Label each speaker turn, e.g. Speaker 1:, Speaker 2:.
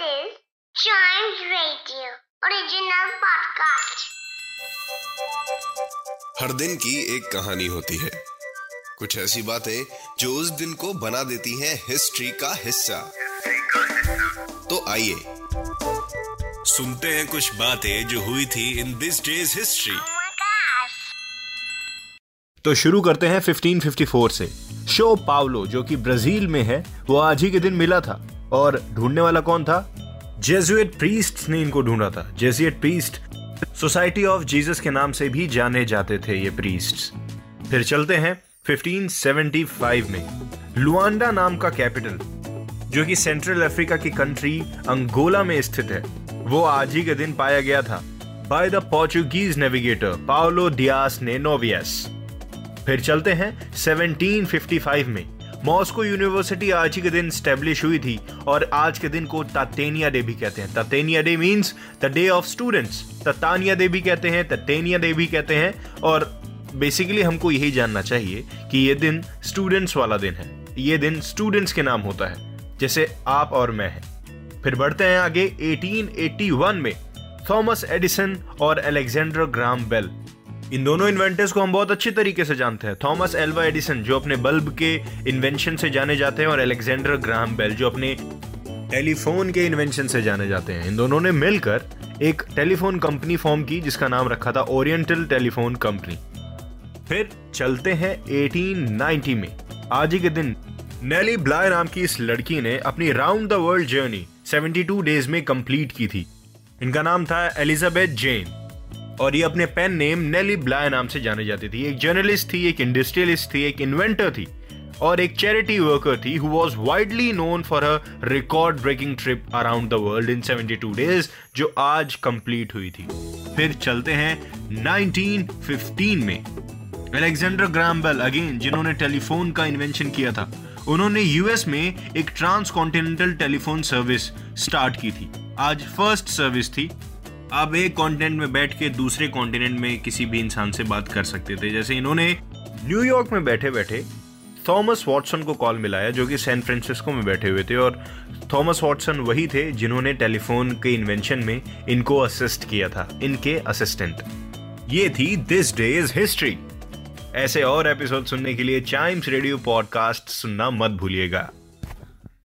Speaker 1: is Chimes Radio original podcast.
Speaker 2: हर दिन की एक कहानी होती है कुछ ऐसी बातें जो उस दिन को बना देती हैं हिस्ट्री का हिस्सा तो आइए सुनते हैं कुछ बातें जो हुई थी इन दिस डेज़ हिस्ट्री.
Speaker 3: तो शुरू करते हैं 1554 से शो पावलो जो कि ब्राज़ील में है वो आज ही के दिन मिला था और ढूँढने वाला कौन था? जेजुएट प्रीस्ट ने इनको ढूंढा था। Jesuit priest society of Jesus के नाम से भी जाने जाते थे ये प्रीस्ट फिर चलते हैं 1575 में। लुआंडा नाम का कैपिटल जो कि सेंट्रल अफ्रीका की कंट्री अंगोला में स्थित है, वो आज ही के दिन पाया गया था by the Portuguese navigator Paolo Dias ने नोवियस फिर चलते हैं 1755 में। मॉस्को यूनिवर्सिटी आज ही के दिन स्टेब्लिश हुई थी और आज के दिन को तातेनिया डे भी कहते हैं। तातेनिया day means the day of students ततानिया day भी कहते हैं ततेनिया डे भी कहते हैं और बेसिकली हमको यही जानना चाहिए कि ये दिन स्टूडेंट्स वाला दिन है। ये दिन स्टूडेंट्स के नाम होता है, जैसे आप और मैं हैं। फिर बढ़ते हैं आगे 1881 में। थॉमस एडिसन और अलेक्जेंडर ग्राम बेल। इन दोनों इन्वेंटर्स को हम बहुत अच्छे तरीके से जानते हैं। थॉमस एल्वा एडिसन, जो अपने बल्ब के इन्वेंशन से जाने जाते हैं, और अलेक्जेंडर ग्राम बेल, जो अपने टेलीफोन के इन्वेंशन से जाने जाते हैं। इन दोनों ने मिलकर एक टेलीफोन कंपनी फॉर्म की, जिसका नाम रखा था ओरिएंटल टेलीफोन कंपनी फिर चलते हैं 1890 में। आज ही के दिन नेली ब्लाय नाम की इस लड़की ने अपनी round the world journey 72 days में कंप्लीट की थी। इनका नाम था एलिजाबेथ जेन और ये अपने पेन नेम नेली ब्लाय नाम से जाने जाती थी। एक जर्नलिस्ट थी, एक इंडस्ट्रियलिस्ट थी, एक इन्वेंटर थी और एक चैरिटी वर्कर थी who was widely known for a record breaking trip around the world in 72 days जो आज कंप्लीट हुई थी। फिर चलते हैं 1915 में। अलेक्जेंडर ग्राम बेल अगेन जिन्होंने टेलीफोन का इन्वेंशन किया था, उन्होंने यूएस में एक ट्रांस टेलीफोन सर्विस स्टार्ट की थी। आज फ़र्स्ट सर्विस थी। आप एक कॉन्टिनेंट में बैठ के दूसरे कॉन्टिनेंट में किसी भी इंसान से बात कर सकते थे। जैसे इन्होंने न्यूयॉर्क में बैठे बैठे थॉमस वॉटसन को कॉल मिलाया, जो कि सैन फ्रांसिस्को में बैठे हुए थे, और थॉमस वॉटसन वही थे जिन्होंने टेलीफोन के इन्वेंशन में इनको असिस्ट किया था, इनके असिस्टेंट ये थी दिस डे इज़ हिस्ट्री ऐसे और एपिसोड सुनने के लिए चाइम्स रेडियो पॉडकास्ट सुनना मत भूलिएगा।